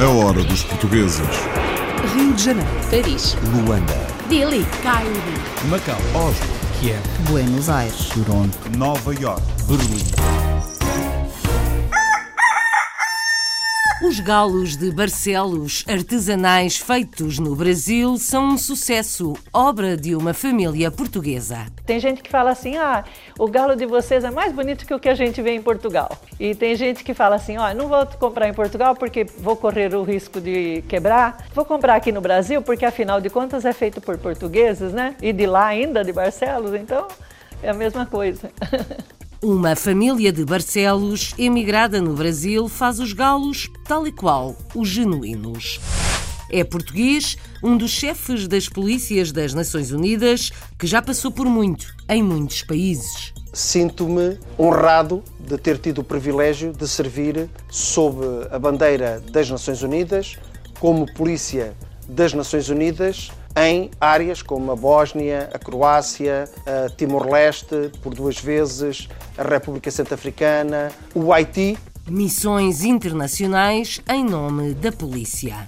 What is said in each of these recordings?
A hora dos portugueses. Rio de Janeiro, Paris, Luanda. Delhi, Cairo, Macau, Oslo. Kiev, Buenos Aires, Toronto. Nova York. Berlim. Os galos de Barcelos, artesanais feitos no Brasil, são um sucesso, obra de uma família portuguesa. Tem gente que fala assim: ah, o galo de vocês é mais bonito que o que a gente vê em Portugal. E tem gente que fala assim: ó, não vou comprar em Portugal porque vou correr o risco de quebrar. Vou comprar aqui no Brasil porque afinal de contas é feito por portugueses, né? E de lá ainda, de Barcelos, então é a mesma coisa. Uma família de Barcelos, emigrada no Brasil, faz os galos tal e qual os genuínos. É português, um dos chefes das polícias das Nações Unidas, que já passou por muito, em muitos países. Sinto-me honrado de ter tido o privilégio de servir sob a bandeira das Nações Unidas, como polícia das Nações Unidas, em áreas como a Bósnia, a Croácia, Timor-Leste, por duas vezes, a República Centro-Africana, o Haiti. Missões internacionais em nome da polícia.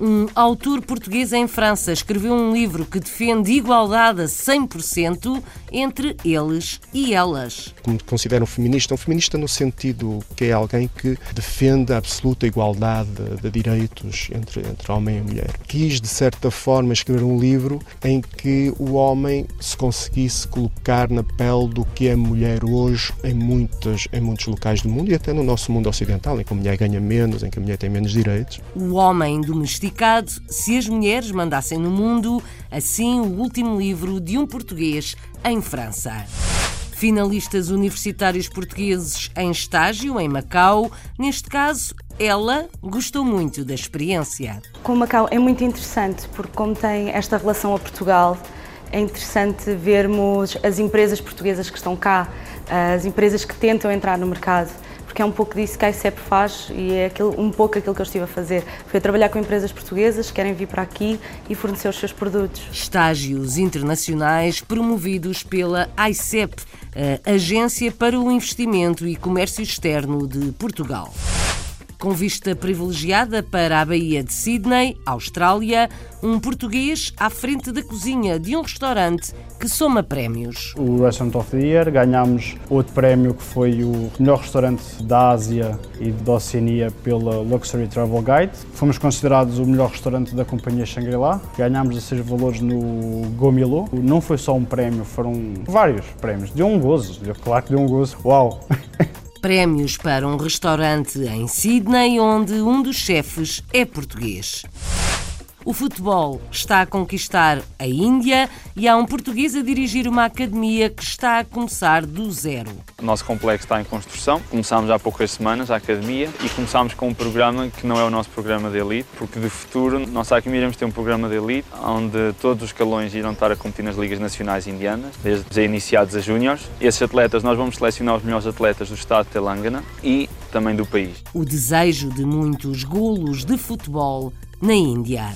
Um autor português em França escreveu um livro que defende igualdade a 100% entre eles e elas. Como considero um feminista, um feminista no sentido que é alguém que defende a absoluta igualdade de direitos entre, entre homem e mulher. Quis, de certa forma, escrever um livro em que o homem se conseguisse colocar na pele do que é mulher hoje em, muitas, em muitos locais do mundo e até no nosso mundo ocidental, em que a mulher ganha menos, em que a mulher tem menos direitos. O homem domesticado se as mulheres mandassem no mundo, assim o último livro de um português em França. Finalistas universitários portugueses em estágio em Macau, neste caso, ela gostou muito da experiência. Com Macau é muito interessante porque como tem esta relação a Portugal, é interessante vermos as empresas portuguesas que estão cá, as empresas que tentam entrar no mercado porque é um pouco disso que a ICEP faz e é aquilo, um pouco aquilo que eu estive a fazer. Foi trabalhar com empresas portuguesas que querem vir para aqui e fornecer os seus produtos. Estágios internacionais promovidos pela ICEP, a Agência para o Investimento e Comércio Externo de Portugal com vista privilegiada para a Baía de Sydney, Austrália, um português à frente da cozinha de um restaurante que soma prémios. O Restaurant of the Year ganhámos outro prémio que foi o melhor restaurante da Ásia e da Oceania pela Luxury Travel Guide. Fomos considerados o melhor restaurante da companhia Shangri-La. Ganhámos esses valores no Gomilo. Não foi só um prémio, foram vários prémios. Deu um gozo, claro que deu um gozo. Uau! Prémios para um restaurante em Sydney, onde um dos chefes é português. O futebol está a conquistar a Índia e há um português a dirigir uma academia que está a começar do zero. O nosso complexo está em construção. Começámos há poucas semanas a academia e começámos com um programa que não é o nosso programa de elite, porque de futuro nossa academia iremos ter um programa de elite onde todos os escalões irão estar a competir nas ligas nacionais indianas, desde iniciados a júniores. Esses atletas, nós vamos selecionar os melhores atletas do estado de Telangana e também do país. O desejo de muitos golos de futebol na Índia.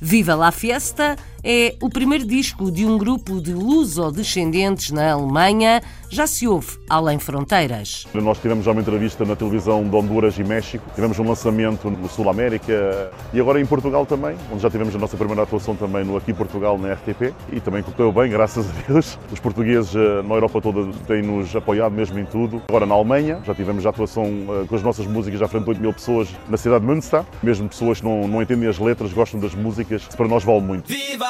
Viva la Fiesta é o primeiro disco de um grupo de luso-descendentes na Alemanha. Já se ouve além fronteiras. Nós tivemos já uma entrevista na televisão de Honduras e México, tivemos um lançamento no Sul América e agora em Portugal também, onde já tivemos a nossa primeira atuação também no Aqui Portugal na RTP e também correu bem, graças a Deus. Os portugueses eh, na Europa toda têm-nos apoiado mesmo em tudo. Agora na Alemanha, já tivemos a atuação eh, com as nossas músicas à frente de 8 mil pessoas na cidade de Münster. Mesmo pessoas que não, não entendem as letras, gostam das músicas, para nós vale muito. Viva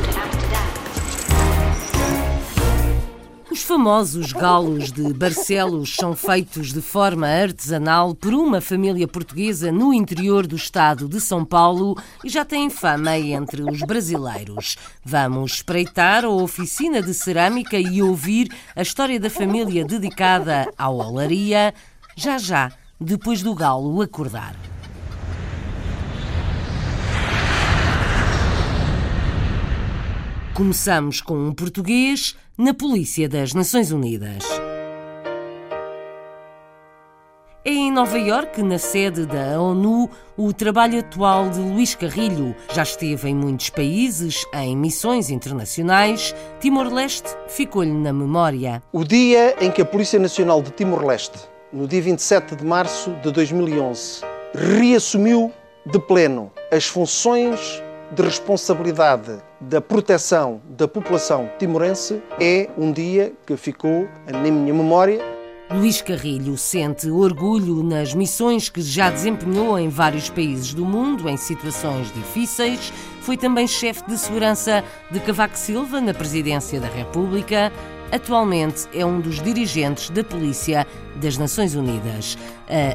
famosos galos de Barcelos são feitos de forma artesanal por uma família portuguesa no interior do estado de São Paulo e já têm fama entre os brasileiros. Vamos espreitar a oficina de cerâmica e ouvir a história da família dedicada à olaria, já já, depois do galo acordar. Começamos com um português na Polícia das Nações Unidas. É em Nova Iorque, na sede da ONU, o trabalho atual de Luís Carrilho. Já esteve em muitos países, em missões internacionais. Timor-Leste ficou-lhe na memória. O dia em que a Polícia Nacional de Timor-Leste, no dia 27 de março de 2011, reassumiu de pleno as funções de responsabilidade da proteção da população timorense, é um dia que ficou na minha memória Luís Carrilho sente orgulho nas missões que já desempenhou em vários países do mundo, em situações difíceis. Foi também chefe de segurança de Cavaco Silva na presidência da República. Atualmente é um dos dirigentes da Polícia das Nações Unidas.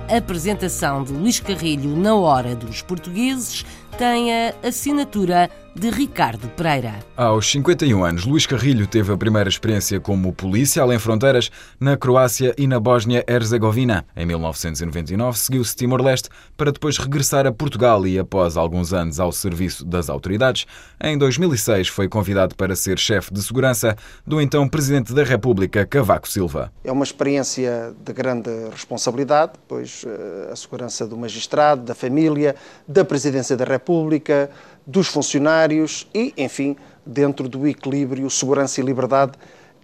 A apresentação de Luís Carrilho na Hora dos Portugueses tem a assinatura de Ricardo Pereira. Aos 51 anos, Luís Carrilho teve a primeira experiência como polícia além fronteiras na Croácia e na Bósnia-Herzegovina. Em 1999, seguiu-se Timor-Leste para depois regressar a Portugal e, após alguns anos ao serviço das autoridades, em 2006 foi convidado para ser chefe de segurança do então Presidente da República, Cavaco Silva. É uma experiência de grande responsabilidade, pois eh, a segurança do magistrado, da família, da Presidência da República, dos funcionários e, enfim, dentro do equilíbrio segurança e liberdade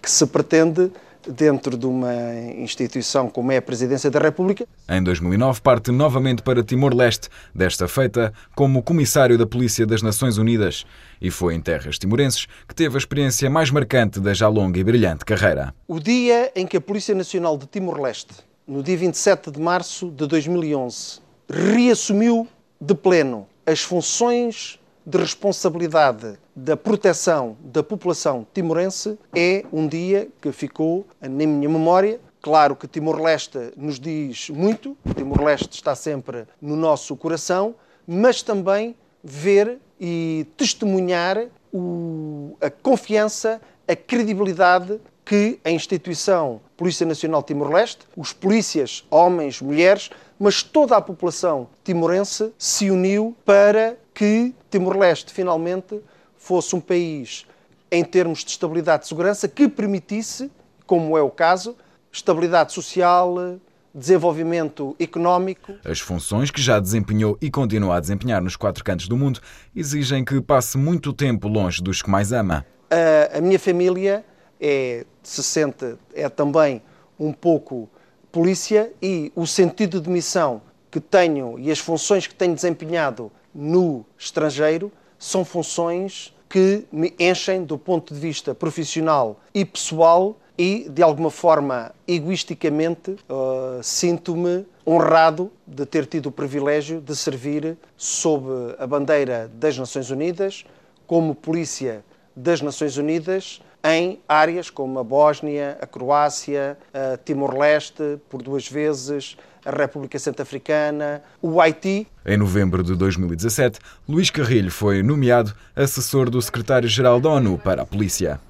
que se pretende dentro de uma instituição como é a Presidência da República. Em 2009 parte novamente para Timor-Leste, desta feita como comissário da Polícia das Nações Unidas, e foi em terras timorenses que teve a experiência mais marcante da já longa e brilhante carreira. O dia em que a Polícia Nacional de Timor-Leste, no dia 27 de março de 2011, reassumiu de pleno as funções de responsabilidade da proteção da população timorense é um dia que ficou na minha memória. Claro que Timor-Leste nos diz muito, Timor-Leste está sempre no nosso coração, mas também ver e testemunhar o, a confiança, a credibilidade que a instituição Polícia Nacional Timor-Leste, os polícias, homens, mulheres, mas toda a população timorense se uniu para que Timor-Leste finalmente fosse um país em termos de estabilidade e segurança que permitisse, como é o caso, estabilidade social, desenvolvimento económico. As funções que já desempenhou e continua a desempenhar nos quatro cantos do mundo exigem que passe muito tempo longe dos que mais ama. A, a minha família é, se sente, é também um pouco polícia e o sentido de missão que tenho e as funções que tenho desempenhado no estrangeiro são funções que me enchem do ponto de vista profissional e pessoal e, de alguma forma, egoisticamente, uh, sinto-me honrado de ter tido o privilégio de servir sob a bandeira das Nações Unidas, como polícia das Nações Unidas, em áreas como a Bósnia, a Croácia, Timor-Leste, por duas vezes, a República Centro-Africana, o Haiti. Em novembro de 2017, Luís Carrilho foi nomeado assessor do secretário-geral da ONU para a Polícia.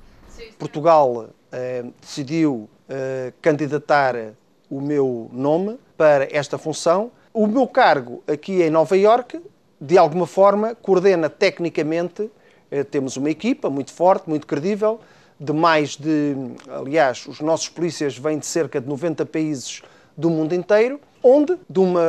Portugal eh, decidiu eh, candidatar o meu nome para esta função. O meu cargo aqui em Nova Iorque, de alguma forma, coordena tecnicamente. Eh, temos uma equipa muito forte, muito credível, de mais de. Aliás, os nossos polícias vêm de cerca de 90 países do mundo inteiro, onde, de uma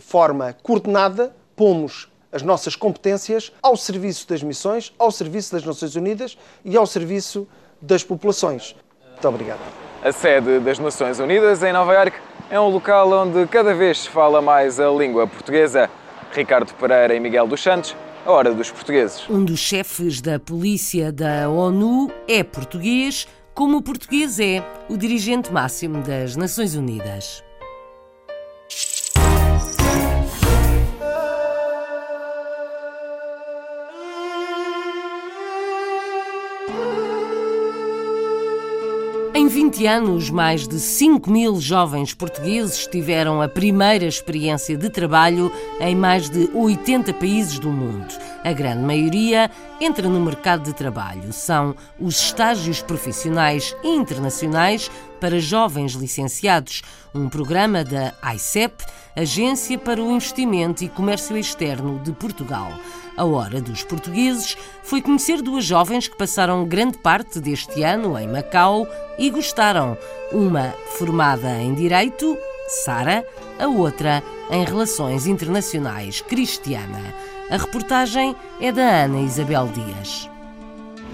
forma coordenada, pomos as nossas competências ao serviço das missões, ao serviço das Nações Unidas e ao serviço das populações. Muito obrigado. A sede das Nações Unidas em Nova Iorque é um local onde cada vez se fala mais a língua portuguesa. Ricardo Pereira e Miguel dos Santos, a hora dos portugueses. Um dos chefes da polícia da ONU é português, como o português é o dirigente máximo das Nações Unidas. 20 anos, mais de 5 mil jovens portugueses tiveram a primeira experiência de trabalho em mais de 80 países do mundo. A grande maioria entra no mercado de trabalho. São os estágios profissionais internacionais para jovens licenciados, um programa da ICEP, Agência para o Investimento e Comércio Externo de Portugal. A Hora dos Portugueses foi conhecer duas jovens que passaram grande parte deste ano em Macau e gostaram. Uma formada em Direito, Sara, a outra em Relações Internacionais, Cristiana. A reportagem é da Ana Isabel Dias.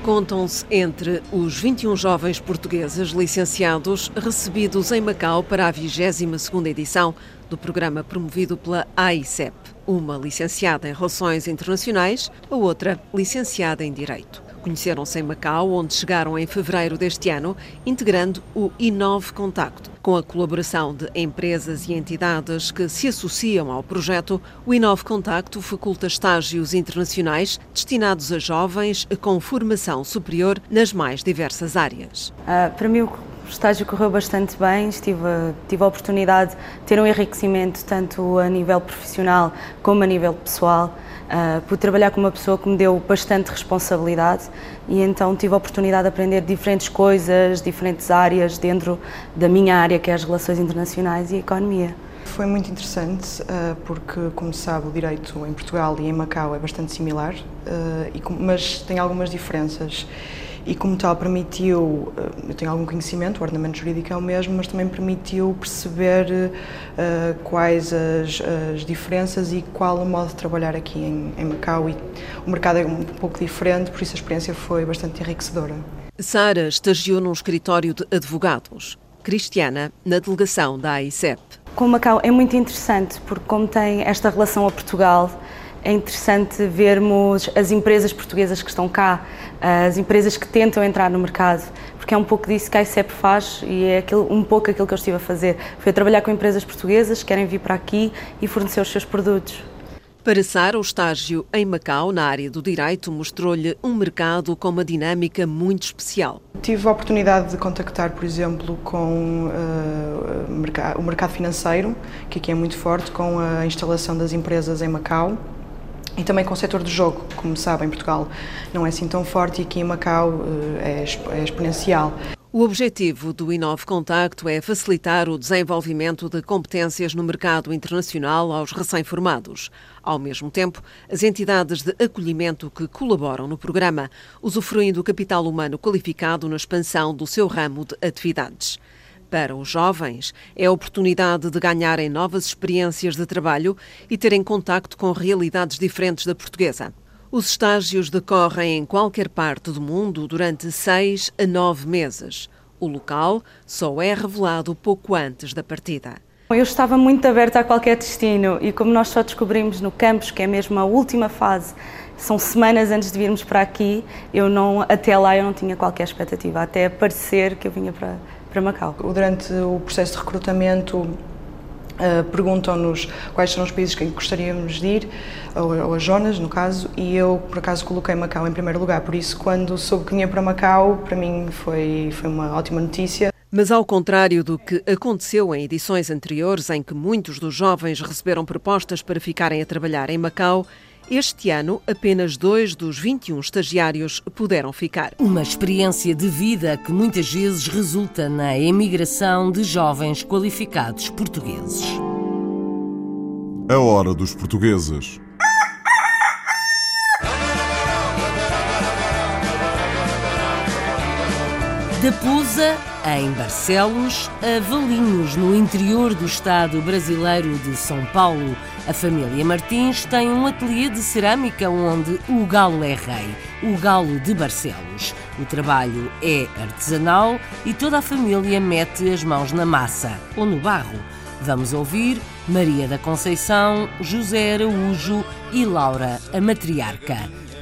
Contam-se entre os 21 jovens portugueses licenciados recebidos em Macau para a 22ª edição do programa promovido pela AICEP. Uma licenciada em Relações Internacionais, a outra licenciada em Direito. Conheceram-se em Macau, onde chegaram em fevereiro deste ano, integrando o Inove Contacto. Com a colaboração de empresas e entidades que se associam ao projeto, o Inove Contacto faculta estágios internacionais destinados a jovens com formação superior nas mais diversas áreas. Uh, para mim, o estágio correu bastante bem, tive, tive a oportunidade de ter um enriquecimento tanto a nível profissional como a nível pessoal. Uh, pude trabalhar com uma pessoa que me deu bastante responsabilidade e então tive a oportunidade de aprender diferentes coisas, diferentes áreas dentro da minha área, que é as relações internacionais e a economia. Foi muito interessante porque, como sabe, o direito em Portugal e em Macau é bastante similar, mas tem algumas diferenças e como tal permitiu, eu tenho algum conhecimento, o ordenamento jurídico é o mesmo, mas também permitiu perceber uh, quais as, as, diferenças e qual o modo de trabalhar aqui em, em Macau e o mercado é um pouco diferente, por isso a experiência foi bastante enriquecedora. Sara estagiou num escritório de advogados, Cristiana na delegação da AICEP. Com Macau é muito interessante porque como tem esta relação a Portugal, é interessante vermos as empresas portuguesas que estão cá, as empresas que tentam entrar no mercado, porque é um pouco disso que a ICEP faz e é aquilo, um pouco aquilo que eu estive a fazer. Foi a trabalhar com empresas portuguesas que querem vir para aqui e fornecer os seus produtos. Para Sara, o estágio em Macau, na área do direito, mostrou-lhe um mercado com uma dinâmica muito especial. Tive a oportunidade de contactar, por exemplo, com uh, o mercado financeiro, que aqui é muito forte, com a instalação das empresas em Macau, e também com o setor do jogo, como sabem, em Portugal não é assim tão forte e aqui em Macau é, é exponencial. O objetivo do Inove Contacto é facilitar o desenvolvimento de competências no mercado internacional aos recém-formados. Ao mesmo tempo, as entidades de acolhimento que colaboram no programa usufruem do capital humano qualificado na expansão do seu ramo de atividades. Para os jovens, é a oportunidade de ganharem novas experiências de trabalho e terem contacto com realidades diferentes da portuguesa. Os estágios decorrem em qualquer parte do mundo durante seis a nove meses. O local só é revelado pouco antes da partida. Eu estava muito aberta a qualquer destino e como nós só descobrimos no campus, que é mesmo a última fase, são semanas antes de virmos para aqui, eu não, até lá eu não tinha qualquer expectativa, até parecer que eu vinha para, para Macau. Durante o processo de recrutamento, Uh, perguntam-nos quais são os países que gostaríamos de ir, ou, ou, as zonas, no caso, e eu, por acaso, coloquei Macau em primeiro lugar. Por isso, quando soube que vinha para Macau, para mim foi, foi uma ótima notícia. Mas, ao contrário do que aconteceu em edições anteriores, em que muitos dos jovens receberam propostas para ficarem a trabalhar em Macau, este ano, apenas dois dos 21 estagiários puderam ficar. Uma experiência de vida que muitas vezes resulta na emigração de jovens qualificados portugueses. A hora dos portugueses. Da Pusa, em Barcelos, a Valinhos, no interior do estado brasileiro de São Paulo, a família Martins tem um ateliê de cerâmica onde o galo é rei, o galo de Barcelos. O trabalho é artesanal e toda a família mete as mãos na massa ou no barro. Vamos ouvir Maria da Conceição, José Araújo e Laura, a matriarca.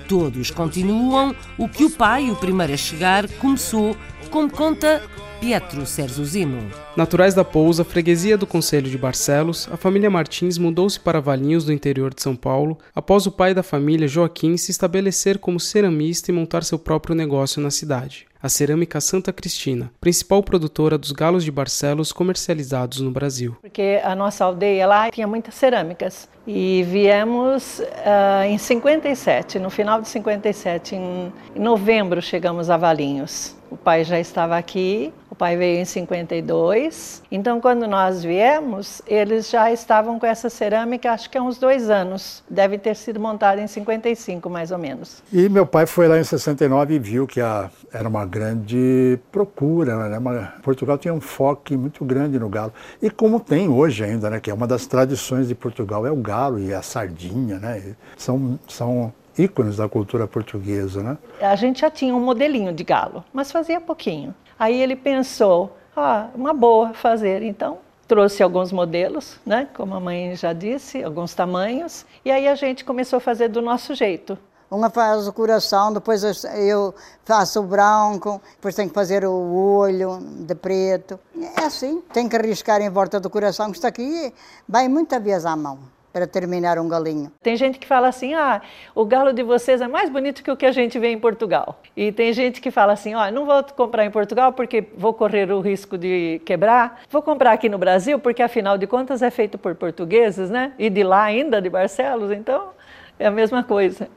Todos continuam o que o pai, o primeiro a chegar, começou, como conta Pietro Serzuzimo. Naturais da Pousa, freguesia do Conselho de Barcelos, a família Martins mudou-se para Valinhos, do interior de São Paulo, após o pai da família, Joaquim, se estabelecer como ceramista e montar seu próprio negócio na cidade. A Cerâmica Santa Cristina, principal produtora dos galos de Barcelos comercializados no Brasil. Porque a nossa aldeia lá tinha muitas cerâmicas e viemos uh, em 57, no final de 57, em, em novembro chegamos a Valinhos. O pai já estava aqui, o pai veio em 52. Então, quando nós viemos, eles já estavam com essa cerâmica, acho que há uns dois anos. Deve ter sido montada em 55, mais ou menos. E meu pai foi lá em 69 e viu que a, era uma grande procura. Né? Uma, Portugal tinha um foco muito grande no galo. E como tem hoje ainda, né? que é uma das tradições de Portugal, é o galo e a sardinha. Né? São, são ícones da cultura portuguesa, né? A gente já tinha um modelinho de galo, mas fazia pouquinho. Aí ele pensou, ah, uma boa fazer, então trouxe alguns modelos, né, como a mãe já disse, alguns tamanhos, e aí a gente começou a fazer do nosso jeito. Uma faz o coração, depois eu faço o branco, depois tenho que fazer o olho de preto. É assim, tem que arriscar em volta do coração, que está aqui vai muita vez à mão para terminar um galinho. Tem gente que fala assim: ah, o galo de vocês é mais bonito que o que a gente vê em Portugal. E tem gente que fala assim: ó, oh, não vou comprar em Portugal porque vou correr o risco de quebrar. Vou comprar aqui no Brasil porque, afinal de contas, é feito por portugueses, né? E de lá ainda, de Barcelos, então é a mesma coisa.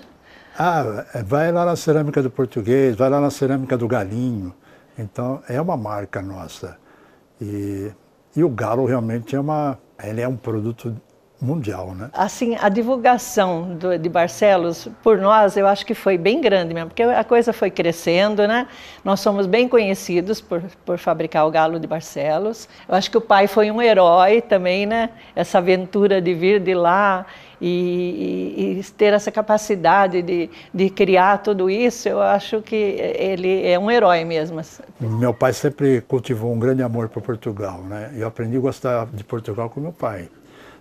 ah, vai lá na cerâmica do português, vai lá na cerâmica do galinho. Então é uma marca nossa. E, e o galo realmente é uma. Ele é um produto mundial, né? Assim, a divulgação do, de Barcelos por nós, eu acho que foi bem grande mesmo, porque a coisa foi crescendo, né? Nós somos bem conhecidos por, por fabricar o galo de Barcelos. Eu acho que o pai foi um herói também, né? Essa aventura de vir de lá e, e, e ter essa capacidade de, de criar tudo isso, eu acho que ele é um herói mesmo. Meu pai sempre cultivou um grande amor por Portugal, né? Eu aprendi a gostar de Portugal com meu pai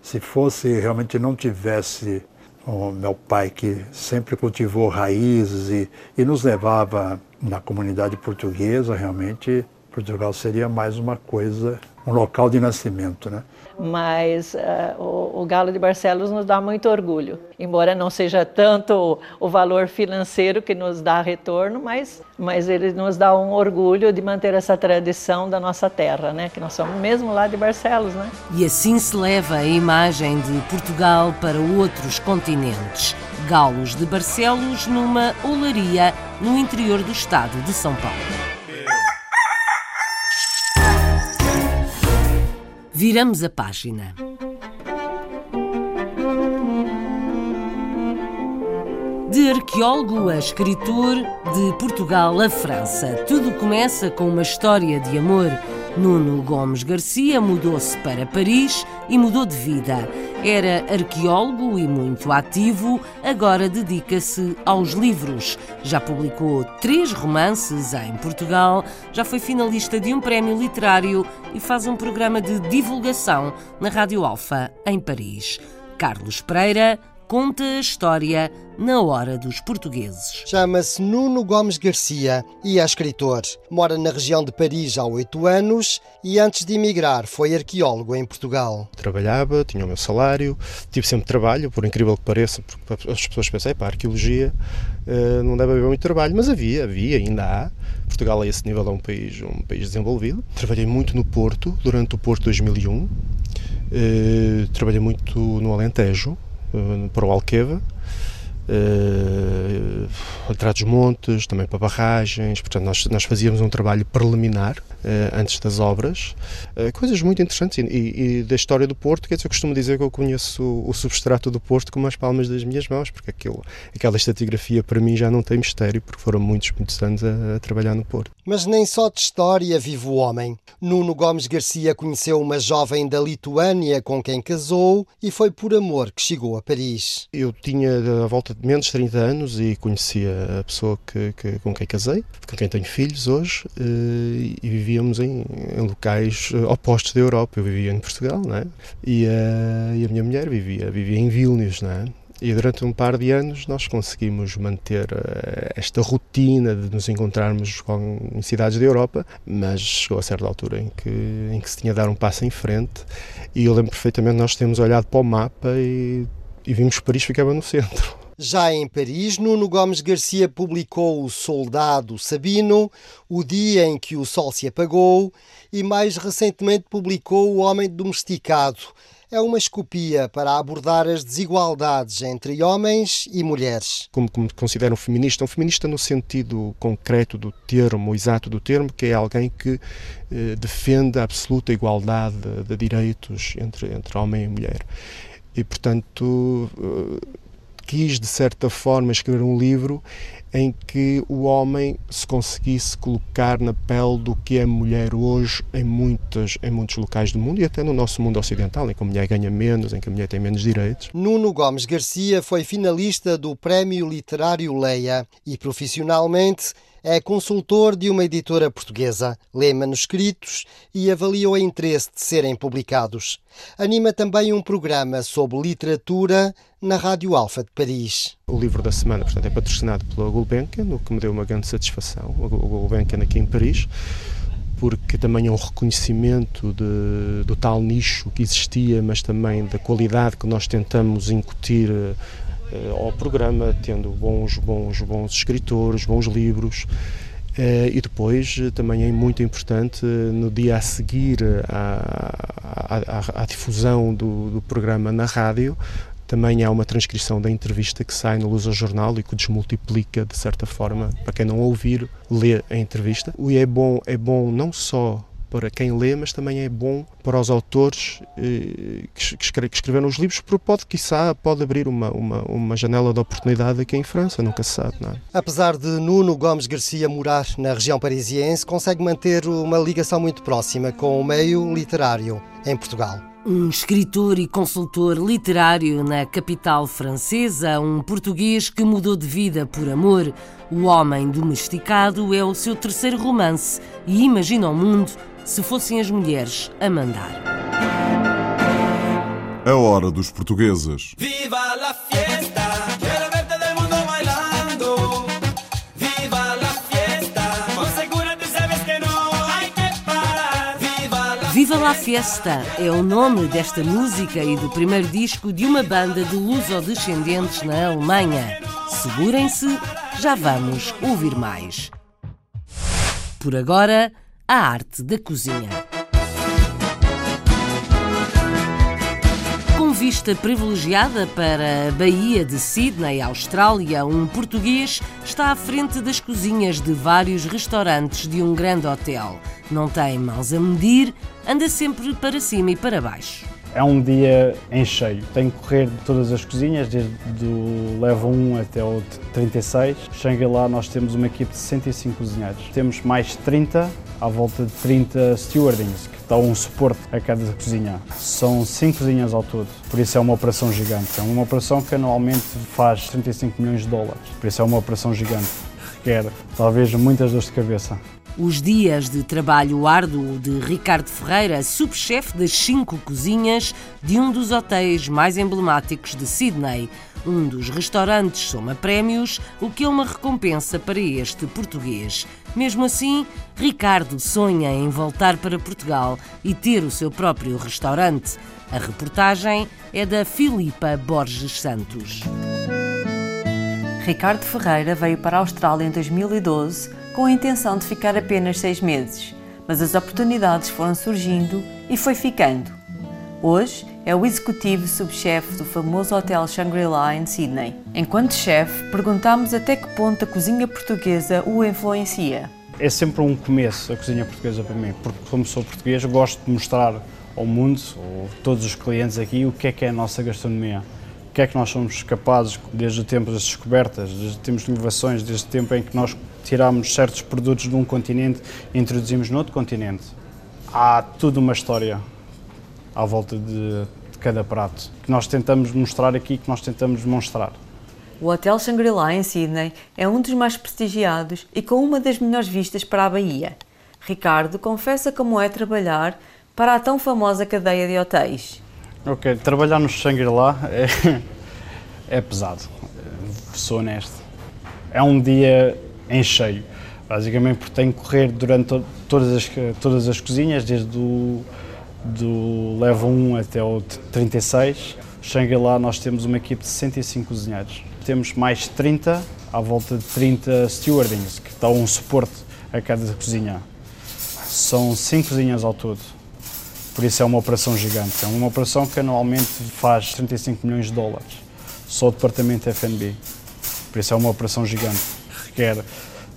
se fosse realmente não tivesse o meu pai que sempre cultivou raízes e, e nos levava na comunidade portuguesa, realmente Portugal seria mais uma coisa, um local de nascimento, né? Mas uh, o, o, Galo de Barcelos nos dá muito orgulho. Embora não seja tanto o, o, valor financeiro que nos dá retorno, mas, mas ele nos dá um orgulho de manter essa tradição da nossa terra, né? que nós somos mesmo lá de Barcelos. Né? E assim se leva a imagem de Portugal para outros continentes. Galos de Barcelos numa olaria no interior do estado de São Paulo. Viramos a página. De arqueólogo a escritor, de Portugal a França, tudo começa com uma história de amor. Nuno Gomes Garcia mudou-se para Paris e mudou de vida. Era arqueólogo e muito ativo, agora dedica-se aos livros. Já publicou três romances em Portugal, já foi finalista de um prémio literário e faz um programa de divulgação na Rádio Alfa, em Paris. Carlos Pereira conta a história na hora dos portugueses. Chama-se Nuno Gomes Garcia e é escritor. Mora na região de Paris há oito anos e antes de emigrar foi arqueólogo em Portugal. Trabalhava, tinha o meu salário, tive sempre trabalho, por incrível que pareça, porque as pessoas pensam, para a arqueologia uh, não deve haver muito trabalho, mas havia, havia, ainda há. Portugal a esse nível é um país, um país desenvolvido. Trabalhei muito no Porto, durante o Porto 2001. Uh, eh, trabalhei muito no Alentejo, eh, para o Alqueva, uh, atrás dos montes, também para barragens. Portanto, nós, nós fazíamos um trabalho preliminar antes das obras, uh, coisas muito interessantes. E, e, da história do Porto, quer dizer, eu costumo dizer que eu conheço o, o, substrato do Porto como as palmas das minhas mãos, porque aquilo, aquela estratigrafia para mim já não tem mistério, porque foram muitos, muitos anos a, a trabalhar no Porto. Mas nem só de história vive o homem. Nuno Gomes Garcia conheceu uma jovem da Lituânia com quem casou e foi por amor que chegou a Paris. Eu tinha a volta de menos de 30 anos e conhecia a pessoa que, que, com quem casei, com quem tenho filhos hoje, eh, e vivíamos em, em locais eh, opostos da Europa. Eu vivia em Portugal, não é? e, a, e a minha mulher vivia, vivia em Vilnius, não é? E durante um par de anos nós conseguimos manter uh, esta rotina de nos encontrarmos com, em cidades da Europa, mas chegou a certa altura em que, em que se tinha de dar um passo em frente. E eu lembro perfeitamente, nós temos olhado para o mapa e, e vimos que Paris ficava no centro. Já em Paris, Nuno Gomes Garcia publicou O Soldado Sabino, O Dia em que o Sol se Apagou e mais recentemente publicou O Homem Domesticado, é uma escopia para abordar as desigualdades entre homens e mulheres. Como, como considero um feminista, um feminista no sentido concreto do termo, exato do termo, que é alguém que eh, defende a absoluta igualdade de, de direitos entre, entre homem e mulher. E, portanto, eh, quis, de certa forma, escrever um livro em que o homem se conseguisse colocar na pele do que é mulher hoje em, muitas, em muitos locais do mundo e até no nosso mundo ocidental, em que a mulher ganha menos, em que a mulher tem menos direitos. Nuno Gomes Garcia foi finalista do Prémio Literário Leia e, profissionalmente, é consultor de uma editora portuguesa, lê manuscritos e avalia o interesse de serem publicados. Anima também um programa sobre literatura na Rádio Alfa de Paris. O livro da semana, portanto, é patrocinado pela Gulbenkian, o que me deu uma grande satisfação, o Gulbenkian aqui em Paris, porque também é um reconhecimento de, do tal nicho que existia, mas também da qualidade que nós tentamos incutir ao programa, tendo bons, bons, bons escritores, bons livros. E depois também é muito importante no dia a seguir à, à, à difusão do, do, programa na rádio, também há uma transcrição da entrevista que sai no Lusa Jornal e que desmultiplica de certa forma para quem não ouvir, lê a entrevista. E é bom, é bom não só para quem lê, mas também é bom para os autores eh, que, escreveram os livros, porque pode, quiçá, pode abrir uma, uma, uma janela de oportunidade aqui em França, nunca se sabe. Não é? Apesar de Nuno Gomes Garcia morar na região parisiense, consegue manter uma ligação muito próxima com o meio literário em Portugal. Um escritor e consultor literário na capital francesa, um português que mudou de vida por amor. O Homem Domesticado é o seu terceiro romance e imagina o mundo se fossem as mulheres a mandar. A hora dos portugueses. Viva la fiesta, Viva la Fiesta é o nome desta música e do primeiro disco de uma banda de luso-descendentes na Alemanha. Segurem-se, já vamos ouvir mais. Por agora, a arte da cozinha. Com vista privilegiada para a Baía de Sydney, Austrália, um português está à frente das cozinhas de vários restaurantes de um grande hotel. Não tem mãos a medir, anda sempre para cima e para baixo. É um dia em cheio. Tenho que correr de todas as cozinhas, desde o level 1 até o 36. Shangri-La nós temos uma equipe de 65 cozinheiros. Temos mais 30, à volta de 30 stewardings, que dão um suporte a cada cozinha. São 5 cozinhas ao todo, por isso é uma operação gigante. É uma operação que anualmente faz 35 milhões de dólares, por isso é uma operação gigante. Requer talvez muitas dores de cabeça. Os dias de trabalho árduo de Ricardo Ferreira, subchefe das cinco cozinhas de um dos hotéis mais emblemáticos de Sydney. Um dos restaurantes soma prémios, o que é uma recompensa para este português. Mesmo assim, Ricardo sonha em voltar para Portugal e ter o seu próprio restaurante. A reportagem é da Filipa Borges Santos. Ricardo Ferreira veio para a Austrália em 2012 com a intenção de ficar apenas seis meses, mas as oportunidades foram surgindo e foi ficando. Hoje é o executivo subchefe do famoso Hotel Shangri-La em Sydney. Enquanto chefe, perguntamos até que ponto a cozinha portuguesa o influencia. É sempre um começo a cozinha portuguesa para mim, porque como sou português gosto de mostrar ao mundo, ou todos os clientes aqui, o que é que é a nossa gastronomia. O que é que nós somos capazes, desde o tempo das descobertas, desde o tempo de inovações, desde o tempo em que nós tiramos certos produtos de um continente e introduzimos noutro continente. Há tudo uma história à volta de, de cada prato que nós tentamos mostrar aqui, que nós tentamos demonstrar. O Hotel Shangri-La em Sydney é um dos mais prestigiados e com uma das melhores vistas para a Bahia. Ricardo confessa como é trabalhar para a tão famosa cadeia de hotéis. Ok, trabalhar no Shangri-La é, é pesado, sou honesto. É um dia em cheio, basicamente porque tenho que correr durante to todas, as, todas as cozinhas, desde o do level 1 até o 36. Shangri-La nós temos uma equipe de 65 cozinheiros. Temos mais 30, à volta de 30 stewardings, que dão um suporte a cada cozinha. São 5 cozinhas ao todo, Por isso é uma operação gigante. É uma operação que anualmente faz 35 milhões de dólares. Só o departamento FNB. Por isso é uma operação gigante. Requer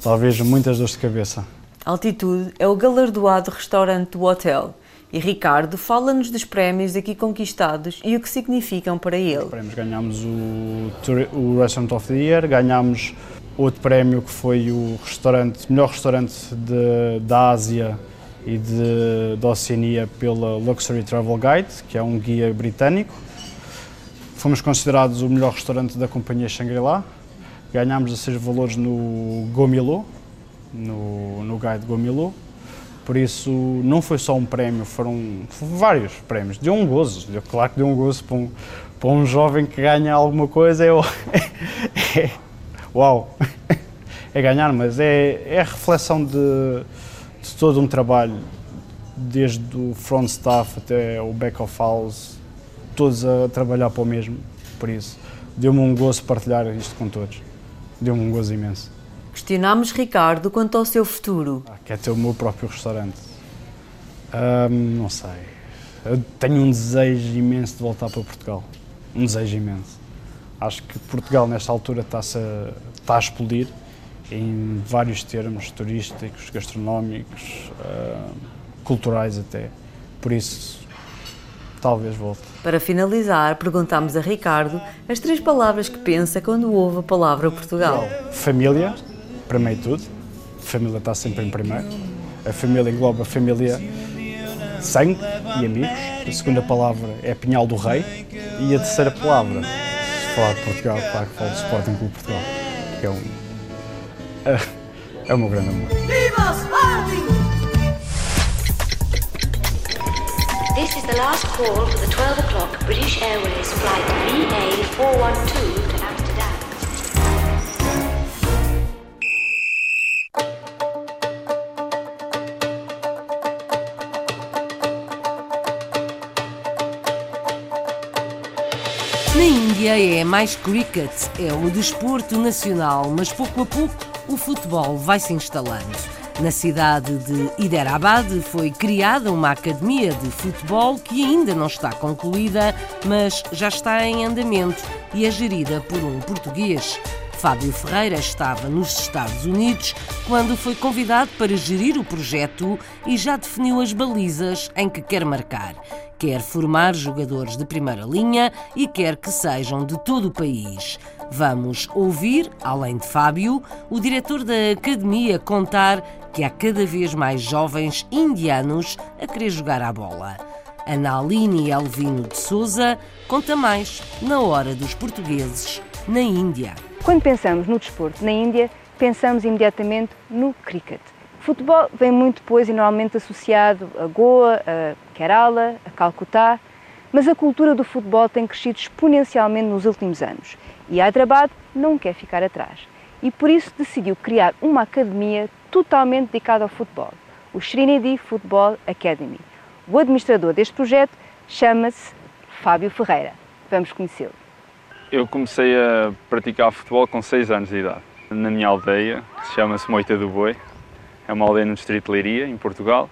talvez muitas dores de cabeça. Altitude é o galardoado restaurante do hotel. E Ricardo fala-nos dos prémios aqui conquistados e o que significam para ele. Prémios ganhámos o, o Restaurant of the Year, ganhámos outro prémio que foi o restaurante, melhor restaurante de, da Ásia e de, Oceania pela Luxury Travel Guide, que é um guia britânico. Fomos considerados o melhor restaurante da companhia Shangri-La. Ganhámos esses valores no Gomilo, no, no Guide Gomilo. Por isso, não foi só um prémio, foram vários prémios. Deu um gozo, deu, claro que deu um gozo para um, para um jovem que ganha alguma coisa. É, é, uau! É ganhar, mas é, é a reflexão de, de todo um trabalho, desde o front staff até o back of house, todos a trabalhar para o mesmo. Por isso, deu-me um gozo partilhar isto com todos. Deu-me um gozo imenso. Questionámos Ricardo quanto ao seu futuro. Ah, quer ter o meu próprio restaurante. Não sei. Eu tenho um desejo imenso de voltar para Portugal. Um desejo imenso. Acho que Portugal, nesta altura, está a, está a explodir em vários termos turísticos, gastronómicos, uh, culturais até. Por isso, talvez volte. Para finalizar, perguntámos a Ricardo as três palavras que pensa quando ouve a palavra Portugal. Família, primeiro tudo. A família está sempre em primeiro. A família engloba a família, sangue e amigos. A segunda palavra é Pinhal do Rei. E a terceira palavra, se falar de Portugal, claro que falo do Sporting Clube Portugal, que é um. É, é o meu grande amor. Viva Sporting! This is the last call for the 12 o'clock British Airways flight VA412 to Amsterdam. Na Índia é mais cricket, é o desporto nacional, mas pouco a pouco o futebol vai se instalando. Na cidade de Hyderabad foi criada uma academia de futebol que ainda não está concluída, mas já está em andamento e é gerida por um português. Fábio Ferreira estava nos Estados Unidos quando foi convidado para gerir o projeto e já definiu as balizas em que quer marcar. Quer formar jogadores de primeira linha e quer que sejam de todo o país. Vamos ouvir, além de Fábio, o diretor da academia contar que há cada vez mais jovens indianos a querer jogar à bola. Ana Aline Elvino de Souza conta mais na hora dos portugueses na Índia. Quando pensamos no desporto na Índia, pensamos imediatamente no cricket. Futebol vem muito depois e normalmente associado a Goa, a Kerala, a Calcutá, mas a cultura do futebol tem crescido exponencialmente nos últimos anos e Hyderabad não quer ficar atrás. E por isso decidiu criar uma academia totalmente dedicada ao futebol, o Srinidhi Football Academy. O administrador deste projeto chama-se Fábio Ferreira. Vamos conhecê-lo. Eu comecei a praticar futebol com 6 anos de idade, na minha aldeia, que se chama-se Moita do Boi. É uma aldeia no distrito de Leiria, em Portugal.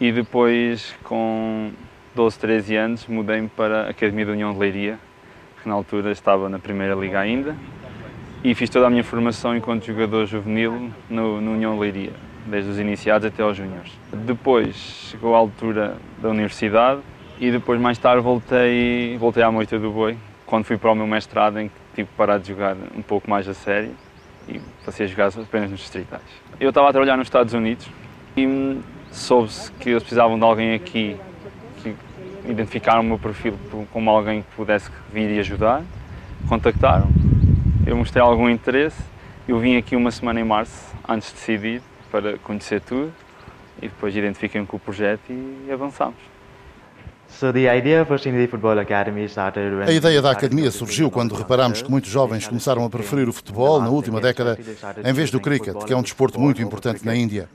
E depois, com 12, 13 anos, mudei-me para a Academia da União de Leiria, que na altura estava na Primeira Liga ainda. E fiz toda a minha formação enquanto jogador juvenil no, no União Leiria, desde os iniciados até aos júniores. Depois chegou a altura da universidade e depois mais tarde voltei, voltei à Moita do Boi, quando fui para o meu mestrado em que tive que parar de jogar um pouco mais a sério e passei a jogar apenas nos distritais. Eu estava a trabalhar nos Estados Unidos e soube-se que eles precisavam de alguém aqui identificaram o meu perfil como alguém que pudesse vir e ajudar. Contactaram, eu mostrei algum interesse, eu vim aqui uma semana em março, antes de decidir, para conhecer tudo e depois identifiquei-me com o projeto e avançámos. A ideia da academia surgiu quando reparámos que muitos jovens começaram a preferir o futebol na última década em vez do cricket, que é um desporto muito importante na Índia.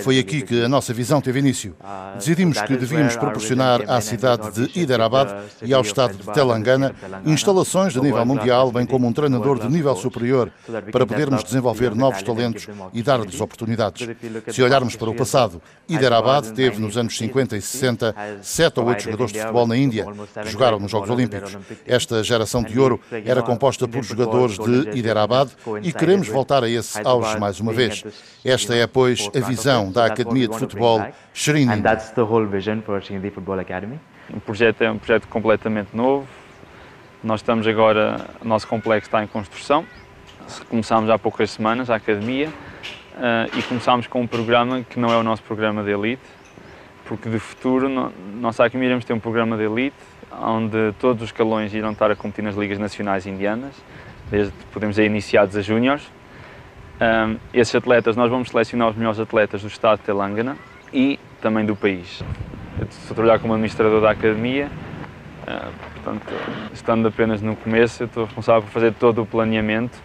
Foi aqui que a nossa visão teve início. Decidimos que devíamos proporcionar à cidade de Hyderabad e ao estado de Telangana instalações de nível mundial, bem como um treinador de nível superior, para podermos desenvolver novos talentos e dar-lhes oportunidades. Se olharmos para o passado, Hyderabad teve nos anos 50 e 60 sete ou oito jogadores de futebol na Índia que jogaram nos Jogos Olímpicos. Esta geração de ouro era composta por jogadores de Hyderabad e queremos voltar a esse auge mais uma vez. Esta é, pois, a visão da Academia de Futebol Srini. O projeto é um projeto completamente novo. Nós estamos agora, o nosso complexo está em construção. Começámos há poucas semanas a academia uh, e começámos com um programa que não é o nosso programa de elite, porque de futuro nossa academia iremos ter um programa de elite onde todos os escalões irão estar a competir nas ligas nacionais indianas, desde podemos ir iniciados a júniores. Um, esses atletas, nós vamos selecionar os melhores atletas do estado de Telangana e também do país. Eu estou a trabalhar como administrador da academia, uh, portanto, estando apenas no começo, estou responsável por fazer todo o planeamento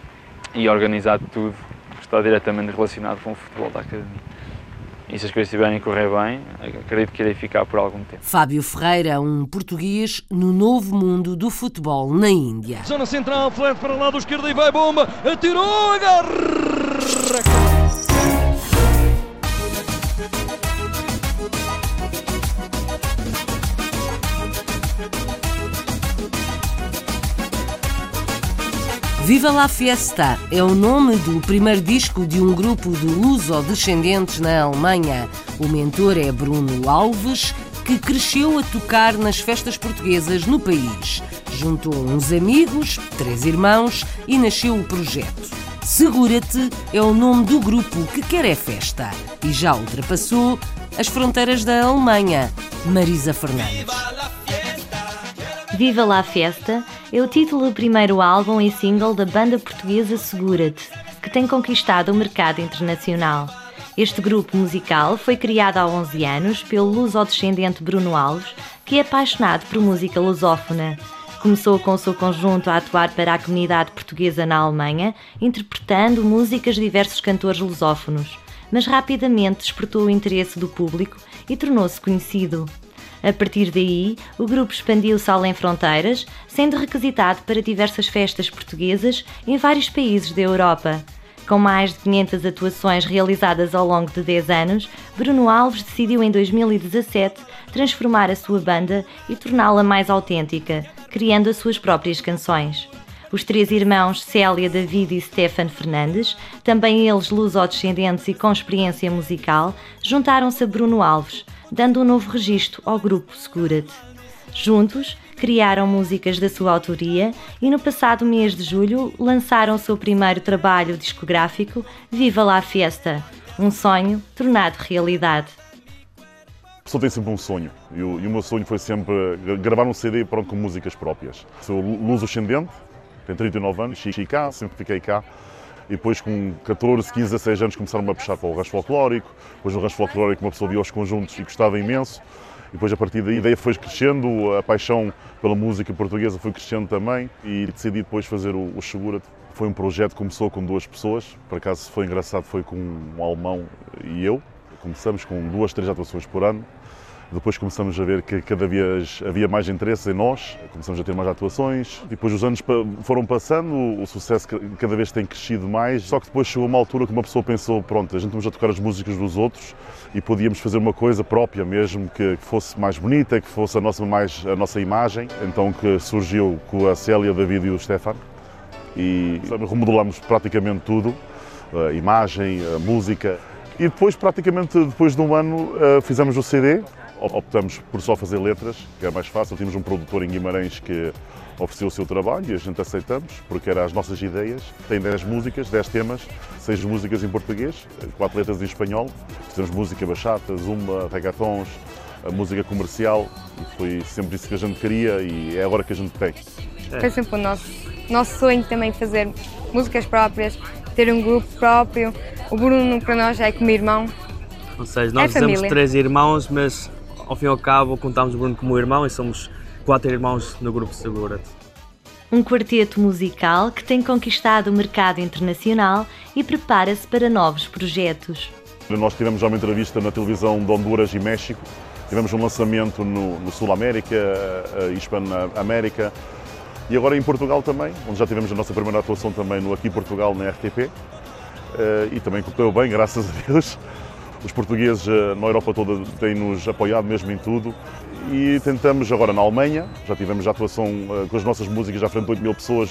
e organizar tudo que está diretamente relacionado com o futebol da academia. E se as coisas estiverem a correr bem, acredito que irei ficar por algum tempo. Fábio Ferreira, um português no novo mundo do futebol na Índia. Zona central, flat para o lado esquerdo e vai bomba, atirou, agarra! Viva la Fiesta é o nome do primeiro disco de um grupo de luso-descendentes na Alemanha. O mentor é Bruno Alves, que cresceu a tocar nas festas portuguesas no país. Juntou uns amigos, três irmãos e nasceu o projeto. Segura-te é o nome do grupo que quer é festa e já ultrapassou as fronteiras da Alemanha. Marisa Fernandes. Viva la Fiesta é o título do primeiro álbum e single da banda portuguesa Segura-te, que tem conquistado o mercado internacional. Este grupo musical foi criado há 11 anos pelo luso-descendente Bruno Alves, que é apaixonado por música lusófona. Começou com o seu conjunto a atuar para a comunidade portuguesa na Alemanha, interpretando músicas de diversos cantores lusófonos, mas rapidamente despertou o interesse do público e tornou-se conhecido. A partir daí, o grupo expandiu-se além fronteiras, sendo requisitado para diversas festas portuguesas em vários países da Europa. Com mais de 500 atuações realizadas ao longo de 10 anos, Bruno Alves decidiu em 2017 transformar a sua banda e torná-la mais autêntica, criando as suas próprias canções. Os três irmãos Célia, David e Stefan Fernandes, também eles luso-descendentes e com experiência musical, juntaram-se a Bruno Alves, dando um novo registro ao grupo Segura-te. Juntos, criaram músicas da sua autoria e no passado mês de julho lançaram o seu primeiro trabalho discográfico, Viva la Fiesta, um sonho tornado realidade. A pessoa tem sempre um sonho e o, e o meu sonho foi sempre gravar um CD pronto, com músicas próprias. Sou luz ascendente, tenho 39 anos, cheguei cá, sempre fiquei cá. E depois, com 14, 15, 16 anos, começaram-me a puxar para o rancho folclórico. Depois, no rancho folclórico, uma pessoa via os conjuntos e gostava imenso. E depois, a partir daí, a ideia foi crescendo, a paixão pela música portuguesa foi crescendo também. E decidi depois fazer o, o Segura. Foi um projeto que começou com duas pessoas. Por acaso, foi engraçado, foi com um alemão e eu. Começamos com duas, três atuações por ano. Depois começamos a ver que cada vez havia mais interesse em nós, começamos a ter mais atuações. Depois os anos foram passando, o sucesso cada vez tem crescido mais. Só que depois chegou uma altura que uma pessoa pensou: pronto, a gente vamos a tocar as músicas dos outros e podíamos fazer uma coisa própria mesmo, que fosse mais bonita, que fosse a nossa, mais, a nossa imagem. Então que surgiu com a Célia, David e o Stefan e remodelamos praticamente tudo, a imagem, a música. E depois, praticamente depois de um ano, fizemos o CD, optamos por só fazer letras, que era mais fácil. Tínhamos um produtor em Guimarães que ofereceu o seu trabalho e a gente aceitamos, porque eram as nossas ideias. Tem 10 músicas, 10 temas, 6 músicas em português, 4 letras em espanhol. Fizemos música bachata, zumba, reggaetons, a música comercial e foi sempre isso que a gente queria e é agora que a gente tem. Foi sempre o nosso, nosso sonho também fazer músicas próprias, ter um grupo próprio. O Bruno para nós é como irmão. Ou seja, nós é somos três irmãos, mas ao fim e ao cabo, contamos o Bruno como irmão e somos quatro irmãos no grupo Segura-te. Um quarteto musical que tem conquistado o mercado internacional e prepara-se para novos projetos. Nós tivemos já uma entrevista na televisão de Honduras e México, tivemos um lançamento no, no Sul América, a Hispana América e agora em Portugal também, onde já tivemos a nossa primeira atuação também no Aqui Portugal na RTP e também correu bem, graças a Deus. Os portugueses na Europa toda têm-nos apoiado mesmo em tudo e tentamos agora na Alemanha, já tivemos a atuação com as nossas músicas à frente de 8 mil pessoas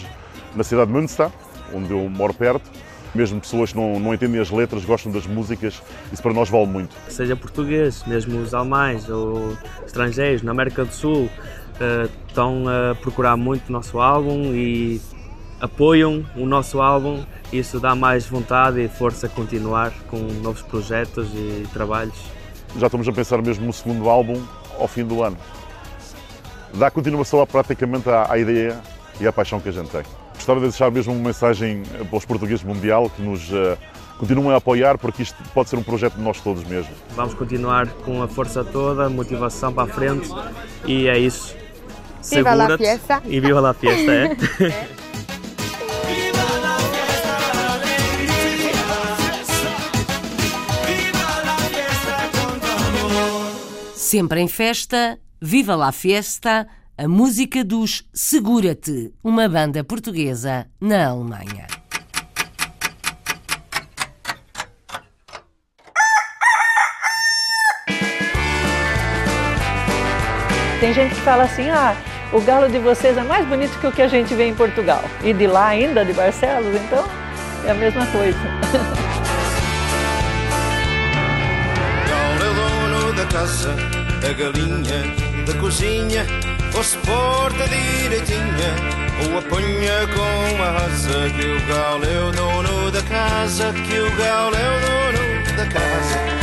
na cidade de Münster, onde eu moro perto. Mesmo pessoas que não, não entendem as letras, gostam das músicas, isso para nós vale muito. Seja português, mesmo os alemães ou estrangeiros na América do Sul, uh, estão a procurar muito o nosso álbum e apoiam o nosso álbum. Isso dá mais vontade e força a continuar com novos projetos e trabalhos. Já estamos a pensar mesmo no segundo álbum ao fim do ano. Dá continuação praticamente à, à ideia e à paixão que a gente tem. Gostava de deixar mesmo uma mensagem para os portugueses mundial que nos uh, continuem a apoiar, porque isto pode ser um projeto de nós todos mesmo. Vamos continuar com a força toda, motivação para a frente e é isso. Viva la fiesta! E viva la fiesta, é? Sempre em festa, Viva la Fiesta, a música dos Segura-te, uma banda portuguesa na Alemanha. Tem gente que fala assim, ah, o galo de vocês é mais bonito que o que a gente vê em Portugal. E de lá ainda, de Barcelos, então é a mesma coisa. Galo a galinha da cozinha, ou se porta direitinha, ou apanha com a raça, que o galo é o dono da casa, que o galo é o dono da casa.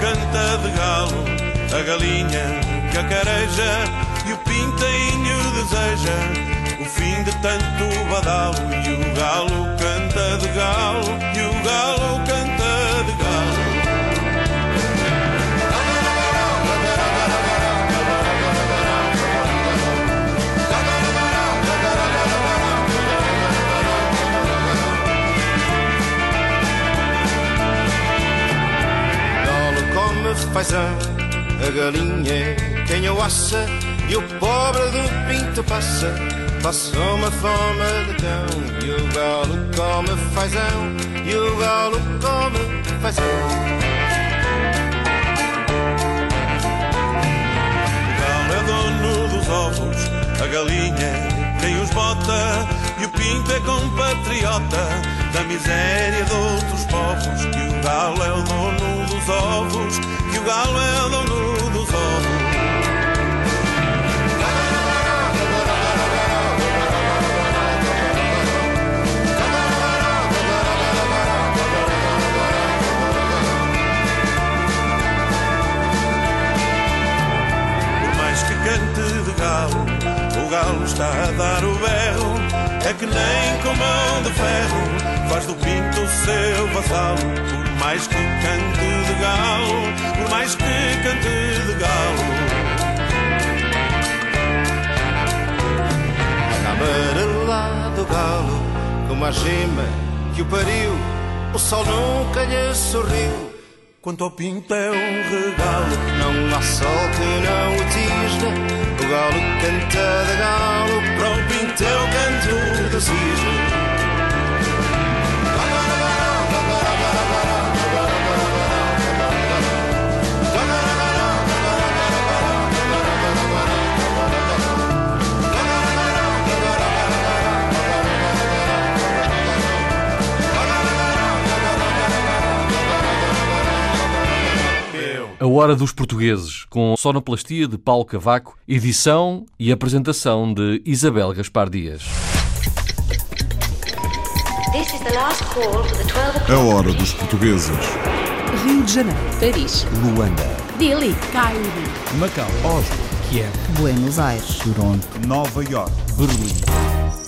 canta de galo, a galinha cacareja e o pintainho deseja o fim de tanto badalo. E o galo canta de galo, e o galo canta galinha é quem o assa e o pobre do pinto passa. Passa uma fome de cão e o galo come fazão e o galo come fazão. O galo é dono dos ovos, a galinha quem os bota e o pinto é compatriota da miséria de outros povos. Que o galo é o dono dos ovos, que o galo é o dono galo está a dar o berro. É que nem com mão de ferro faz do pinto o seu vassalo. Por mais que cante de galo, por mais que cante de galo. amarelado galo, como a gema que o pariu, o sol nunca lhe sorriu. Quanto ao pinto é um regalo, não há sol que não o tisne. Galo canta de galo, para o pinto o canto cisne. A Hora dos Portugueses, com sonoplastia de Paulo Cavaco, edição e apresentação de Isabel Gaspar Dias. A Hora dos Portugueses. Rio de Janeiro. Paris. Luanda. Delhi. Cairo. Macau. Oslo. Kiev. Buenos Aires. Toronto. Nova York. Berlim.